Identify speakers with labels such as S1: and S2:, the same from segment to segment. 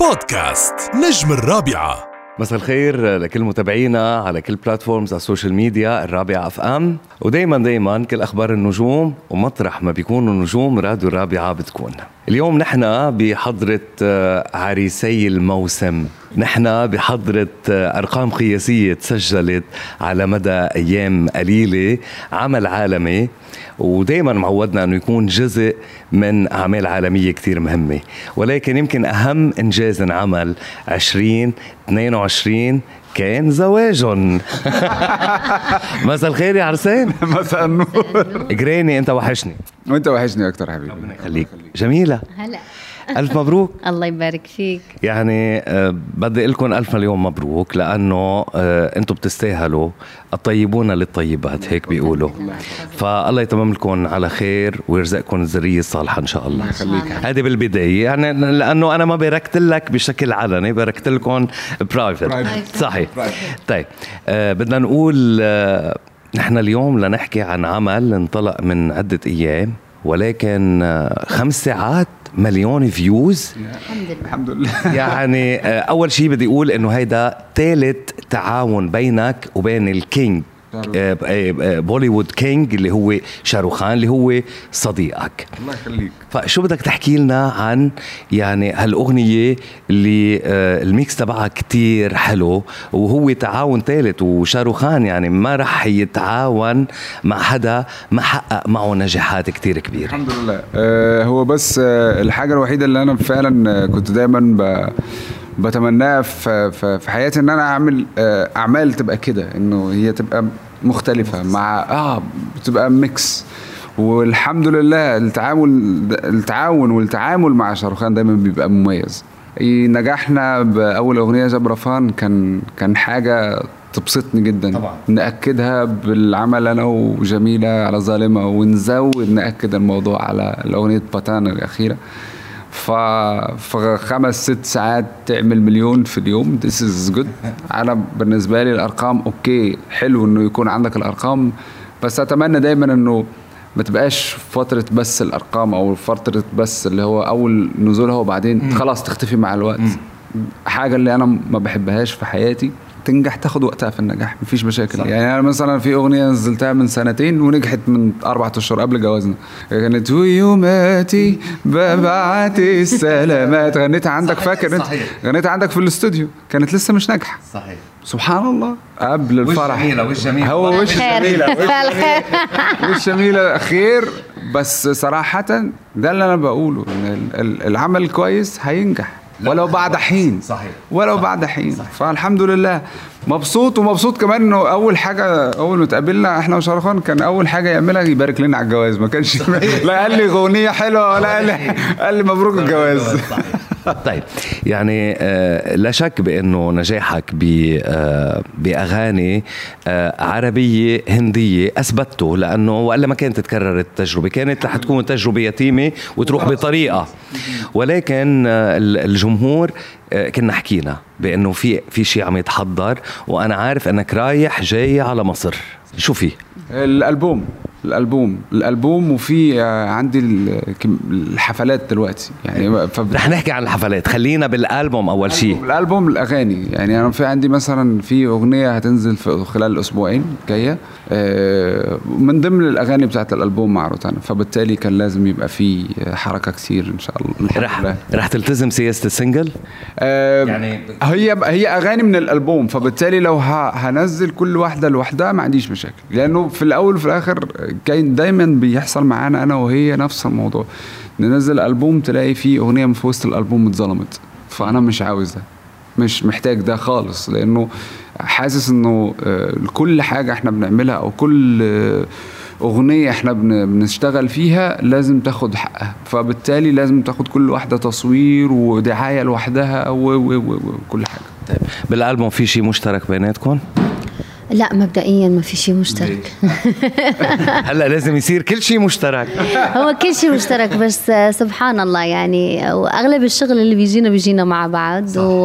S1: بودكاست نجم الرابعة.
S2: مساء الخير لكل متابعينا على كل platforms على السوشيال ميديا الرابعة FM ودايما دايما كل أخبار النجوم ومطرح ما بيكونوا النجوم راديو الرابعة بتكون. اليوم نحن بحضرة آه، عريسي الموسم. نحن بحضرة أرقام قياسية تسجلت على مدى أيام قليلة عمل عالمي ودائما معودنا أنه يكون جزء من أعمال عالمية كتير مهمة. ولكن يمكن أهم إنجاز انعمل 2022 كان زواجهم مساء الخير يا عرسان.
S3: مساء النور.
S2: جريني أنت وحشني.
S3: وأنت وحشني أكتر حبيبي.
S2: خليك جميلة.
S4: هلا.
S2: ألف مبروك.
S4: الله يبارك فيك.
S2: يعني آه، بدي أقول لكم ألف مليون مبروك لأنه آه، أنتم بتستاهلوا. الطيبون للطيبات هيك بيقولوا. فالله يتمم لكم على خير ويرزقكم الذرية الصالحة إن شاء الله.
S3: يخليك.
S2: هذه بالبداية. يعني لأنه أنا ما باركت لك بشكل علني باركت لكم
S3: private.
S2: صحيح. طيب آه بدنا نقول نحن اليوم لنحكي عن عمل انطلق من عدة أيام. ولكن خمس ساعات مليون views
S4: الحمد لله.
S2: يعني آه، أول شيء بدي أقول إنه هيدا ثالث تعاون بينك وبين ال king. بوليوود king اللي هو شاروخان اللي هو صديقك.
S3: الله يخليك.
S2: فشو بدك تحكي لنا عن يعني هالأغنية اللي آه، ال mix تبعها كتير حلو وهو تعاون ثالث وشاروخان يعني ما رح يتعاون مع حدا ما حقق معه نجاحات كتير كبيرة.
S3: الحمد لله. آه هو بس آه الحاجة الوحيدة اللي أنا فعلا آه، كنت دايما ب بتمناها في, في, في حياتي إن أنا أعمل آه أعمال تبقى كده إنه هي تبقى مختلفة مع آه بتبقى ميكس والحمد لله التعامل التعاون والتعامل مع شاروخان دايما بيبقى مميز. نجاحنا بأول أغنية جبرفان كان كان حاجة تبسطني جدا.
S2: طبعاً.
S3: نأكدها بالعمل أنا وجميلة على ظالمة ونزود نأكد الموضوع على الأغنية باتان الأخيرة. فخمس ست ساعات تعمل مليون في اليوم. This is good. أنا بالنسبة لي الأرقام أوكي. حلو إنه يكون عندك الأرقام. بس أتمنى دايما إنه ما تبقاش فترة بس الأرقام أو فترة بس اللي هو أول نزولها وبعدين خلاص تختفي مع الوقت. حاجة اللي أنا ما بحبهاش في حياتي. تنجح تاخد وقتها في النجاح مفيش مشاكل.
S2: صح.
S3: يعني أنا مثلا في أغنية نزلتها من سنتين ونجحت من أربع أشهر قبل جوازنا. كانت ويوماتي ببعت السلامات غنيتها عندك
S2: صحيح،
S3: فاكر أنت؟
S2: صحيح.
S3: غنيتها عندك في الاستوديو. كانت لسه مش ناجحة.
S2: صحيح.
S3: سبحان الله. قبل الفرح.
S2: جميلة، وش جميلة.
S3: هو وش
S4: خير.
S3: جميلة وش
S4: الخير.
S3: مش جميلة. خير. بس صراحة ده اللي أنا بقوله ال- العمل الكويس هينجح. ولو بعد حين.
S2: صحيح.
S3: ولو بعد حين. فالحمد لله. مبسوط ومبسوط كمان إنه أول حاجة أول ما اتقابلنا إحنا وشاروخان كان أول حاجة يعملها يبارك لنا على الجواز. ما كانش لا قال لي اغنيه حلوة ولا قال لي قال لي مبروك الجواز.
S2: طيب يعني آه لا شك بأنه نجاحك آه بأغاني آه عربية هندية اثبته لأنه وإلا ما كانت تتكرر التجربة كانت رح تكون تجربة يتيمة وتروح بطريقة. ولكن ال- الجمهور كنا حكينا بأنه في في شيء عم يتحضر وأنا عارف إنك رايح جاي على مصر. شو في؟
S3: الألبوم. الألبوم. الألبوم وفي آه، عندي الحفلات دلوقتي. يعني فب...
S2: رح نحكي عن الحفلات. خلينا بالألبوم أول شيء
S3: الألبوم الأغاني. يعني أنا في عندي مثلا في أغنية هتنزل في خلال أسبوعين جاية آه، من ضمن الأغاني بتاعت الألبوم مع روتانا فبالتالي كان لازم يبقى في حركة كتير إن شاء الله.
S2: رح. رح تلتزم سياسة السنجل؟
S3: آه،
S2: يعني-
S3: هي هي أغاني من الألبوم. فبالتالي لو هنزل كل واحدة لوحدها ما عنديش مشاكل. لأنه في الأول وفي الآخر كان دايما بيحصل معانا أنا وهي نفس الموضوع. ننزل ألبوم تلاقي فيه أغنية من في وسط الألبوم اتظلمت. فأنا مش عاوز ده. مش محتاج ده خالص لأنه حاسس إنه آه، كل حاجة إحنا بنعملها أو كل آه، أغنية إحنا بن- بنشتغل فيها لازم تاخد حقها. فبالتالي لازم تاخد كل واحدة تصوير ودعاية لوحدها وكل حاجة.
S2: طيب بالألبوم في شيء مشترك بيناتكم؟
S4: لا مبدئيا ما في شيء مشترك.
S2: هلأ لازم يصير كل شيء مشترك.
S4: هو كل شيء مشترك بس سبحان الله يعني وأغلب الشغل اللي بيجينا بيجينا مع بعض و...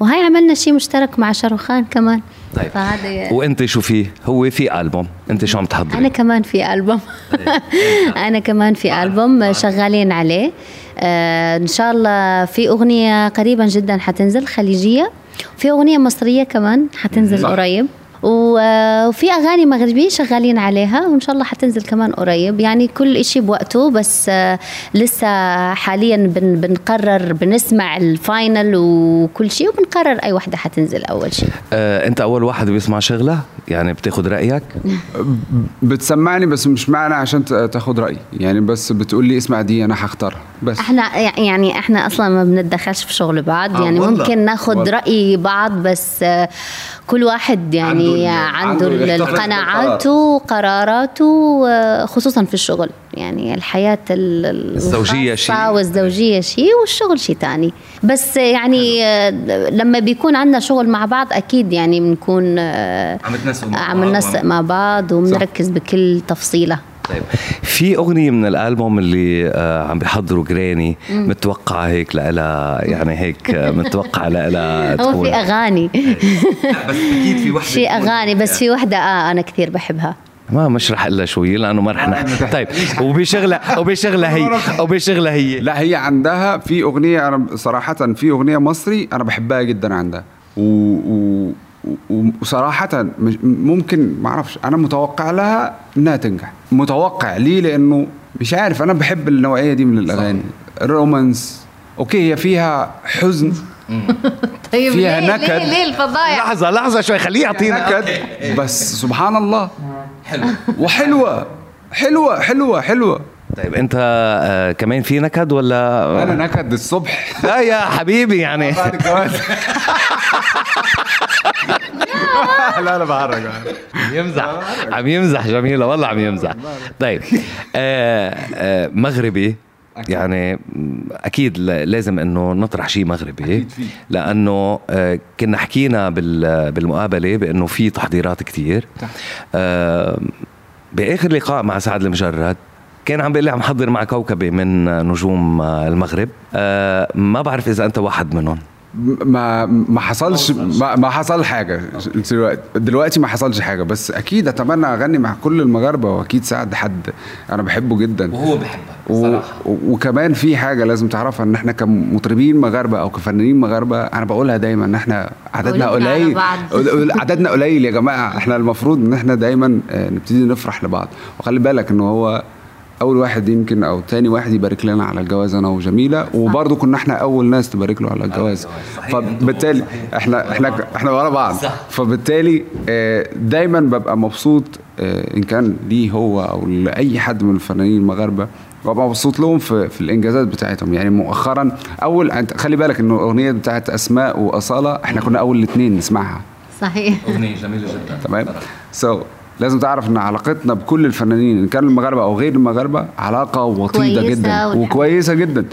S4: وهي عملنا شيء مشترك مع شاروخان كمان.
S2: طيب. فهذا وأنت شو فيه؟ هو في ألبوم، أنت شو عم تحضري؟
S4: أنا كمان في ألبوم. أنا كمان في ألبوم شغالين عليه. آه إن شاء الله في أغنية قريبا جدا حتنزل خليجية. في أغنية مصرية كمان حتنزل قريب. وفي أغاني مغربية شغالين عليها وإن شاء الله حتنزل كمان قريب. يعني كل إشي بوقته بس آه، لسه حاليا بن بنقرر بنسمع الفاينل وكل شيء وبنقرر أي وحدة حتنزل أول شيء.
S2: آه أنت أول واحد بيسمع شغلة؟ يعني بتاخذ رأيك؟
S3: بتسمعني بس مش معنى عشان تاخذ رايي يعني بس بتقول لي اسمع دي أنا هختارها بس.
S4: إحنا يعني إحنا أصلا ما بنتدخلش في شغل بعض. آه يعني ممكن ناخذ رأي بعض بس آه كل واحد يعني عنده, عنده القناعاته وقراراته خصوصا في الشغل. يعني الحياة
S2: الزوجية شيء.
S4: والزوجية شيء والشغل شيء ثاني بس يعني لما بيكون عندنا شغل مع بعض أكيد يعني بنكون
S2: عم نتنسق مع,
S4: عم ننسق مع بعض وبنركز بكل تفصيلة.
S2: طيب في أغنية من الألبوم اللي آه عم بيحضروا جراني متوقعه هيك لها يعني هيك متوقعه لها
S4: تكون هو في أغاني.
S2: بس أكيد في وحدة
S4: في أغاني بس في وحدة آه أنا كثير بحبها.
S2: ما مش رح إلا شوي لأنه ما رح نحكي. طيب وبشغلة وبشغلة هي وبشغلة هي.
S3: لا هي عندها في أغنية أنا صراحة في أغنية مصري أنا بحبها جدا عندها. و, و وصراحة ممكن ما أعرفش أنا متوقع لها إنها تنجح. متوقع ليه؟ لأنه مش عارف أنا بحب النوعية دي من الأغاني. الرومانس أوكي هي فيها حزن.
S4: طيب
S3: فيها
S4: ليه
S3: نكد.
S4: ليه, ليه الفضايح؟
S2: لحظة لحظة شوي خليه يعطينا
S3: نكد. بس سبحان الله. حلو. وحلوة. حلوة حلوة حلوة.
S2: طيب أنت آه كمان في نكد ولا؟
S3: أنا نكد الصبح.
S2: لا يا حبيبي يعني. بعد الجواز
S3: لا لا بعرق.
S2: عم يمزح. عم يمزح جميلة والله عم يمزح. طيب آه آه مغربي. يعني أكيد لازم إنه نطرح شيء مغربي. لأنه آه، كنا حكينا بالمقابلة بإنه في تحضيرات كثير بآخر لقاء مع سعد المجرد كان عم بيقول لي عم حضر مع كوكبة من نجوم المغرب. ما بعرف إذا أنت واحد منهم.
S3: ما ما حصلش ما, ما حصل حاجة. دلوقتي دلوقتي ما حصلش حاجة. بس أكيد أتمنى أغني مع كل المغاربة وأكيد سعد حد أنا بحبه جدا.
S2: وهو بحبك
S3: و... وكمان في حاجة لازم تعرفها إن إحنا كمطربين مغاربة أو كفنانين مغاربة أنا بقولها دايما إن إحنا عددنا قليل. عددنا قليل يا جماعة. إحنا المفروض إن إحنا دايما آه، نبتدي نفرح لبعض. وخلي بالك إن هو أول واحد يمكن أو تاني واحد يبارك لنا على الجواز أنا وجميلة وبرضه كنا إحنا أول ناس تبارك له على الجواز. فبالتالي إحنا إحنا إحنا ورا بعض. فبالتالي آه، دايما ببقى مبسوط آه، إن كان ليه هو أو لأي حد من الفنانين المغاربة ببقى مبسوط لهم في, في الإنجازات بتاعتهم. يعني مؤخرا أول خلي بالك إنه الاغنيه بتاعت أسماء وأصالة إحنا كنا أول الاثنين نسمعها.
S4: صحيح.
S2: أغنية جميلة جدا.
S3: تمام؟ سو so, لازم تعرف إن علاقتنا بكل الفنانين إن كانوا المغاربة أو غير المغاربة علاقة وطيدة جدا وكويسة جدا.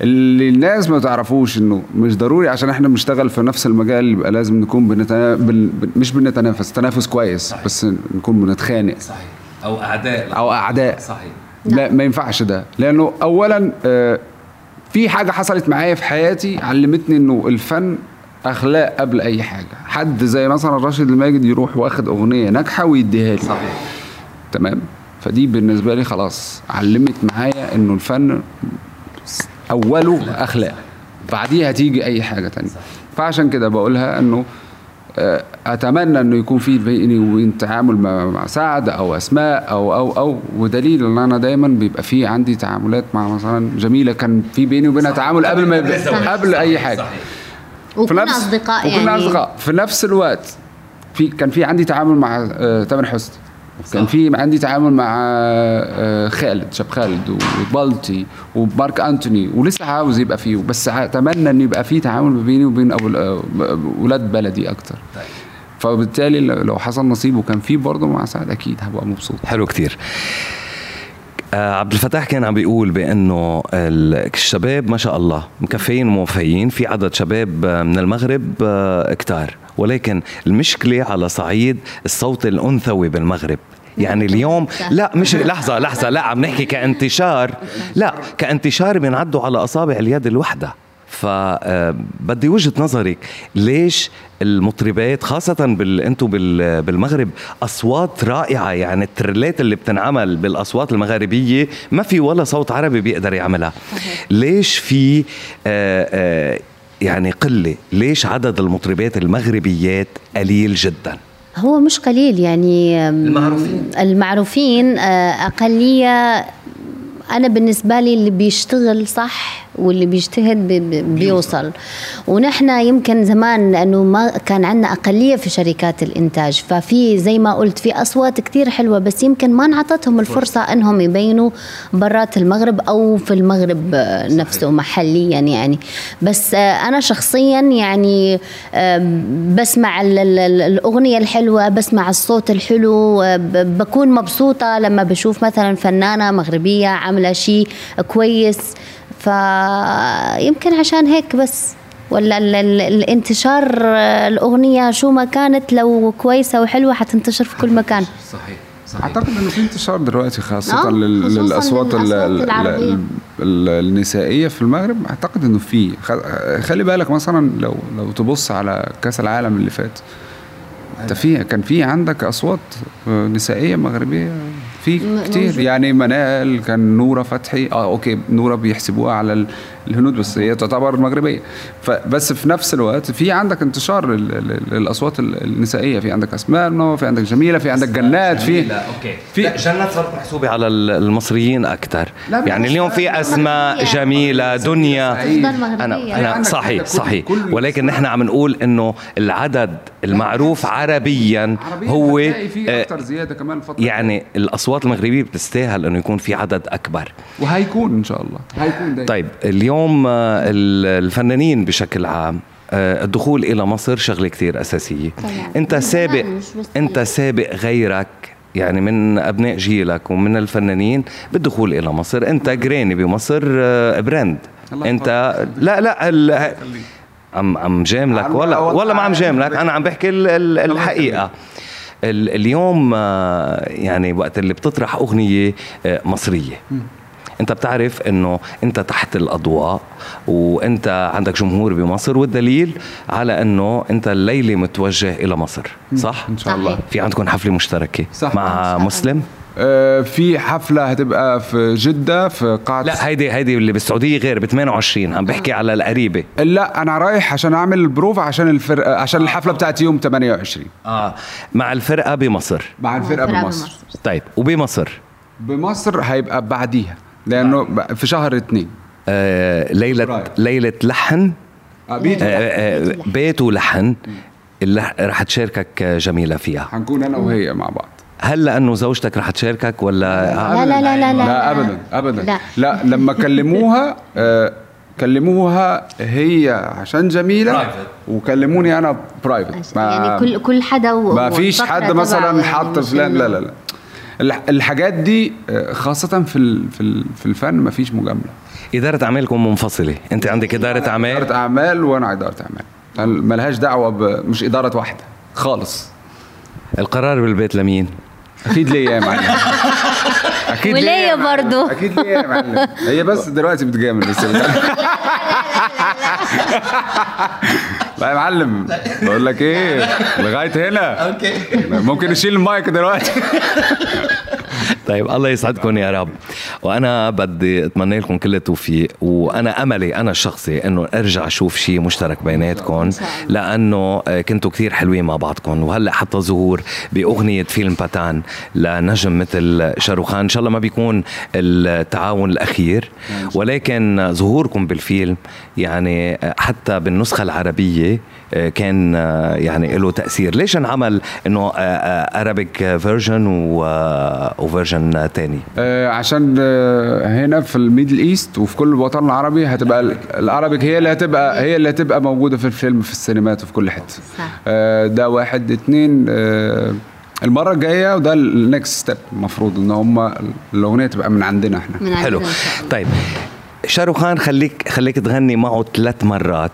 S3: اللي الناس ما تعرفوش إنه مش ضروري عشان إحنا بنشتغل في نفس المجال يبقى لازم نكون بنتنا... بن... مش بنتنافس تنافس كويس صحيح. بس نكون بنتخانق.
S2: صحيح. أو أعداء.
S3: أو أعداء.
S2: صحيح.
S3: لا ما ينفعش ده. لأنه اولا آه، في حاجة حصلت معايا في حياتي علمتني إنه الفن أخلاق قبل أي حاجة. حد زي مثلا راشد الماجد يروح واخد أغنية ناجحة ويديها لي. صحيح. تمام؟ فدي بالنسبة لي خلاص علمت معايا إنه الفن أوله أخلاق. بعديها تيجي أي حاجة تانية. فعشان كده بقولها إنه آه، أتمنى إنه يكون في بيني وبين تعامل مع سعد أو أسماء أو أو أو. ودليل إن أنا دايما بيبقى في عندي تعاملات مع مثلا جميلة. كان في بيني وبينها تعامل قبل ما قبل أي حاجة. صحيح.
S4: وكنا أصدقاء
S3: يعني. وكنا أصدقاء. في نفس الوقت في كان في عندي تعامل مع آه تامر حسني. كان في عندي تعامل مع آه خالد شاب خالد وبالتي ومارك أنتوني. ولسه عاوز يبقى فيه. بس أتمنى إن يبقى في تعامل ما بيني وبين أبو ولاد بلدي أكتر. طيب. فبالتالي لو حصل نصيب وكان في برضه مع سعد أكيد هبقى مبسوط.
S2: حلو كتير. آه عبد الفتاح كان عم بيقول بأنه الشباب ما شاء الله مكفيين وموفيين. في عدد شباب من المغرب آه كتار. ولكن المشكلة على صعيد الصوت الأنثوي بالمغرب. يعني اليوم لا مش لحظة لحظة لا عم نحكي كانتشار. لا كانتشار بينعدوا على أصابع اليد الوحدة. فبدي آه، وجهة نظرك. ليش المطربات خاصة بال... أنتم بال... بالمغرب أصوات رائعة؟ يعني الترلات اللي بتنعمل بالأصوات المغاربية ما في ولا صوت عربي بيقدر يعملها. ليش في آآ آه، آآ آه، يعني قلة؟ ليش عدد المطربات المغربيات قليل جدا؟
S4: هو مش قليل يعني
S2: المعروفين.
S4: المعروفين أقلية. أنا بالنسبة لي اللي بيشتغل صح واللي بيجتهد بيوصل. ونحن يمكن زمان لأنه ما كان عندنا أقلية في شركات الإنتاج. ففي زي ما قلت في أصوات كثير حلوة بس يمكن ما انعطتهم الفرصة إنهم يبينوا برات المغرب أو في المغرب نفسه محليا يعني. بس أنا شخصيا يعني بسمع الأغنية الحلوة بسمع الصوت الحلو بكون مبسوطة لما بشوف مثلا فنانة مغربية عاملة شيء كويس. فيمكن عشان هيك بس ولا الانتشار الأغنية شو ما كانت لو كويسة وحلوة حتنتشر في كل مكان
S2: صحيح
S3: صحيح. أعتقد إنه في انتشار دلوقتي خاصة آه؟ للأصوات النسائية في المغرب أعتقد إنه في خلي بالك مثلا لو لو تبص على كأس العالم اللي فات انت في كان في عندك أصوات نسائية مغربية في كتير. يعني منال كان نورة فتحي. آه أوكي نورة بيحسبوها على الهنود بس هي تعتبر مغربية. فبس في نفس الوقت في عندك انتشار للأصوات النسائية. في عندك أسماء في عندك جميلة في عندك جنات في
S2: أوكي. في جنات صارت محسوبة على المصريين أكثر يعني اليوم في أسماء جميلة دنيا. أنا أنا صحيح صحيح. ولكن نحن عم نقول إنه العدد المعروف عربيا هو
S3: في أكثر زيادة كمان
S2: الفترة يعني الأصوات المغربية بتستاهل إنه يكون في عدد أكبر.
S3: وهيكون إن شاء الله.
S2: هيكون دايما. طيب اليوم آه، الفنانين بشكل عام آه، الدخول إلى مصر شغلة كثير أساسية. طبعا. أنت سابق أنت سابق غيرك يعني من أبناء جيلك ومن الفنانين بالدخول إلى مصر. أنت جريني بمصر آه، براند انت لا لا عم عم جاملك ولا ولا ما عم جاملك؟ أنا عم بحكي الحقيقة. اليوم يعني وقت اللي بتطرح أغنية مصرية. انت بتعرف انه انت تحت الأضواء وانت عندك جمهور بمصر والدليل على انه انت الليلة متوجه إلى مصر صح؟
S3: إن شاء الله.
S2: في عندكم حفلة مشتركة صح. مع مسلم؟
S3: آه في حفلة هتبقى في جدة في قاعة
S2: لا هيدي هيدي اللي بالسعودية غير ب 28 عم بحكي على القريبة.
S3: لا أنا رايح عشان أعمل البروفة عشان الفرقة عشان الحفلة بتاعت يوم 28
S2: آه مع الفرقة بمصر.
S3: مع الفرقة بمصر. بمصر.
S2: طيب وبمصر؟
S3: بمصر هيبقى بعديها لأنه في شهر اثنين
S2: آه ليلة ليلة لحن؟
S3: آه بيت, آه
S2: آه بيت ولحن. اللي رح تشاركك جميلة فيها.
S3: حنكون أنا وهي مع بعض.
S2: هل لأنه زوجتك رح تشاركك ولا
S4: لا لا لا لا لا,
S3: لا ابدا ابدا. لا, لا لما كلموها آه كلموها هي عشان جميلة وكلموني أنا برايفت
S4: يعني كل كل حدا
S3: ما فيش حد مثلا حط فلان لا لا لا الحاجات دي آه، خاصة في في الفن مفيش مجاملة.
S2: إدارة أعمالكم منفصلة، أنت عندك إدارة أعمال؟
S3: إدارة أعمال وأنا إدارة أعمال. ملهاش دعوة مش إدارة واحدة خالص.
S2: القرار بالبيت لمين؟
S3: أكيد ليا يا معلم؟
S4: أكيد وليا برضو؟
S3: أكيد ليا يا معلم؟ هي بس دلوقتي بتجامل بس لا يا معلم بقول لك إيه؟ لغاية هنا. أوكي. ممكن نشيل المايك دلوقتي.
S2: طيب الله يسعدكم يا رب. وأنا بدي أتمنى لكم كل التوفيق وأنا أملي أنا الشخصي إنه أرجع أشوف شيء مشترك بيناتكم لأنه كنتوا كثير حلوين مع بعضكم. وهلأ حتى ظهور بأغنية فيلم باتان لنجم مثل شاروخان. إن شاء الله ما بيكون التعاون الأخير ولكن ظهوركم بالفيلم يعني حتى بالنسخة العربية كان يعني له تأثير. ليش انعمل إنه Arabic version و version تاني.
S3: عشان هنا في ال Middle East وفي كل الوطن العربي هتبقى ال Arabic هي اللي هتبقى هي اللي هتبقى موجودة في الفيلم في السينمات وفي كل حتة. ده واحد اتنين المرة الجاية وده ال next step المفروض إن هم الأغنية تبقى من عندنا إحنا.
S4: من
S2: حلو.
S4: عندنا
S2: طيب شاروخان خليك خليك تغني معه ثلاث مرات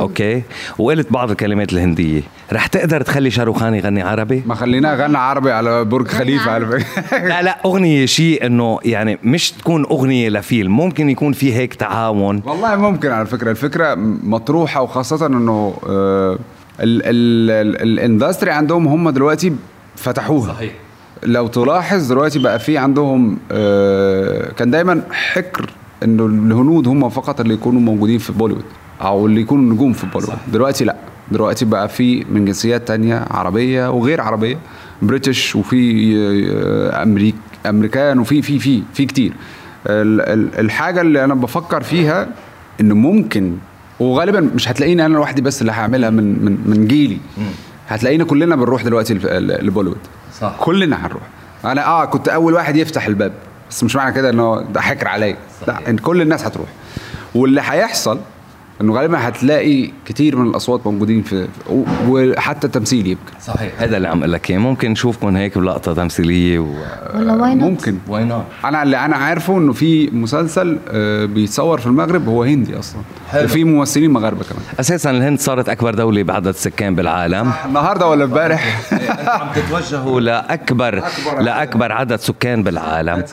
S2: أوكي؟ وقلت بعض الكلمات الهندية. رح تقدر تخلي شاروخان يغني عربي؟
S3: ما خليناه غنى عربي على برج خليفة. على
S2: لا لا أغنية شيء إنه يعني مش تكون أغنية لفيلم ممكن يكون في هيك تعاون.
S3: والله ممكن على فكرة. الفكرة مطروحة وخاصة إنه آه، ال- ال- ال- ال industry عندهم هم دلوقتي فتحوها.
S2: صحيح.
S3: لو تلاحظ دلوقتي بقى في عندهم آه، كان دايما حكر إنه الهنود هم فقط اللي يكونوا موجودين في بوليوود أو اللي يكونوا نجوم في بوليوود. دلوقتي لا. دلوقتي بقى في من جنسيات تانية عربية وغير عربية British وفي آه، امريك أمريكان وفي في في في كتير. ال- ال- الحاجة اللي أنا بفكر فيها إنه ممكن وغالبا مش هتلاقيني أنا لوحدي بس اللي هعملها من من من جيلي. هتلاقينا كلنا بنروح دلوقتي لبوليوود.
S2: صح.
S3: كلنا هنروح. أنا آه كنت أول واحد يفتح الباب. بس مش معنى كده انه ده حكر عليا. لا إن كل الناس هتروح. واللي هيحصل إنه غالبا هتلاقي كتير من الأصوات موجودين في وحتى التمثيل يمكن.
S2: صحيح. هذا اللي عم أقول لك إياه. ممكن نشوفكم هيك بلقطة تمثيلية و
S4: والله واين
S3: ممكن.
S2: why not
S3: أنا اللي أنا عارفه إنه في مسلسل آه، بيتصور في المغرب هو هندي أصلا.
S2: حلو.
S3: وفي ممثلين مغاربة كمان.
S2: أساسا الهند صارت أكبر دولة بعدد السكان بالعالم.
S3: النهارده ولا امبارح؟
S2: عم تتوجهوا لاكبر لأكبر عدد سكان بالعالم.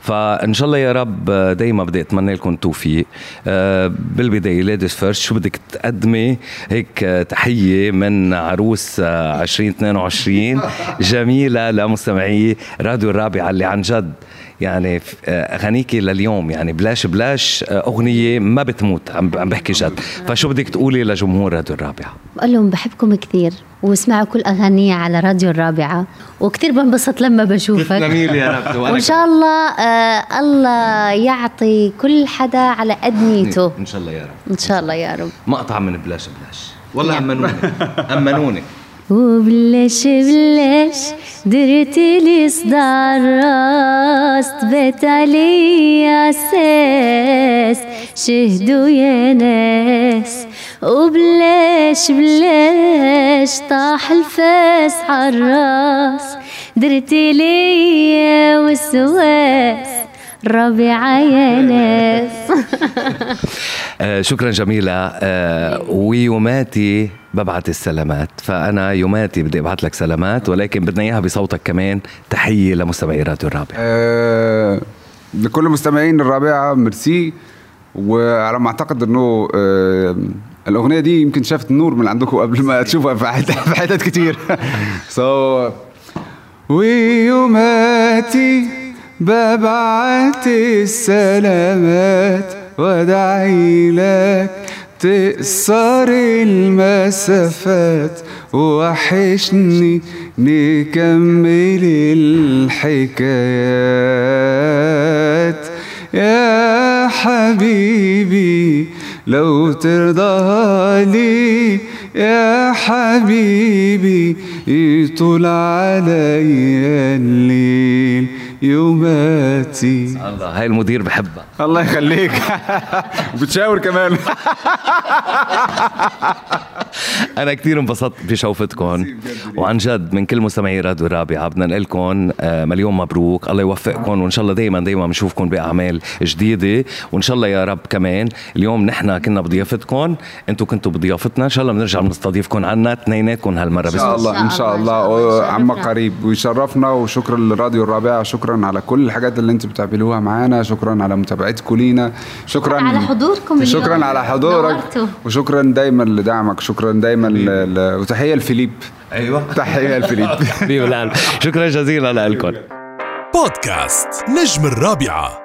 S2: فإن شاء الله يا رب دايما بدي أتمنى لكم التوفيق. آه، بالبداية ladies first شو بدك تقدمي؟ هيك آه، تحية من عروس آه، 2022 جميلة لمستمعي راديو الرابعة اللي عن جد يعني آه، اغانيكي لليوم يعني بلاش بلاش آه، أغنية ما بتموت عم عم بحكي جد. فشو بدك تقولي لجمهور راديو الرابعة؟
S4: بقول لهم بحبكم كثير واسمعوا كل اغاني على راديو الرابعة وكثير بنبسط لما بشوفك.
S2: جميل يا رب
S4: وإن شاء الله آه الله يعطي كل حدا على قد نيته.
S2: إن شاء الله يا رب.
S4: إن شاء الله يا رب.
S2: مقطع من بلاش بلاش. والله أمنوني. أمنوني.
S4: وبلاش بلاش درت لي صداع الراس تبت علي أساس شهدوا يا ناس وبلاش بلاش طاح الفاس عالراس درت لي وسواس ربيعة يا ناس
S2: شكرا جميلة. آه ويوماتي ببعت السلامات. فأنا يوماتي بدي أبعت لك سلامات ولكن بدنا إياها بصوتك كمان. تحية لمستمعي راديو الرابع.
S3: آه، لكل مستمعين الرابعة ميرسي. وعلى ما أعتقد إنه آه، الأغنية دي يمكن شافت النور من عندكم قبل ما تشوفها في حتت كتير. سو ويوماتي ببعت السلامات. وادعي لك تقصر المسافات وحشني نكمل الحكايات. يا حبيبي لو ترضى لي يا حبيبي يطول عليا الليل يوماتي.
S2: الله هاي المدير بحبها.
S3: الله يخليك. بتشاور كمان.
S2: أنا كثير انبسطت بشوفتكم. وعن جد من كل مستمعي راديو الرابعة بدنا نقول لكم آه، مليون مبروك. الله يوفقكم وإن شاء الله دايما دايما بنشوفكم بأعمال جديدة. وإن شاء الله يا رب كمان اليوم نحن كنا بضيافتكم. أنتم كنتوا بضيافتنا. إن شاء الله بنرجع بنستضيفكم عنا اثنيناتكم هالمرة.
S3: إن شاء الله إن شاء الله. وعما قريب. ويشرفنا. وشكرا للراديو الرابعة. شكرا على كل الحاجات اللي أنتم بتعملوها معانا. شكرا على متابعتكم لينا شكرا
S4: على حضوركم اليوم.
S3: شكرا على حضورك. وشكرا دايما لدعمك. شكرا دايما ل... ل... وتحية لفيليب.
S2: أيوة.
S3: تحية لفيليب.
S2: حبيب القلب شكرا جزيلا لكم.
S1: بودكاست نجم الرابعة.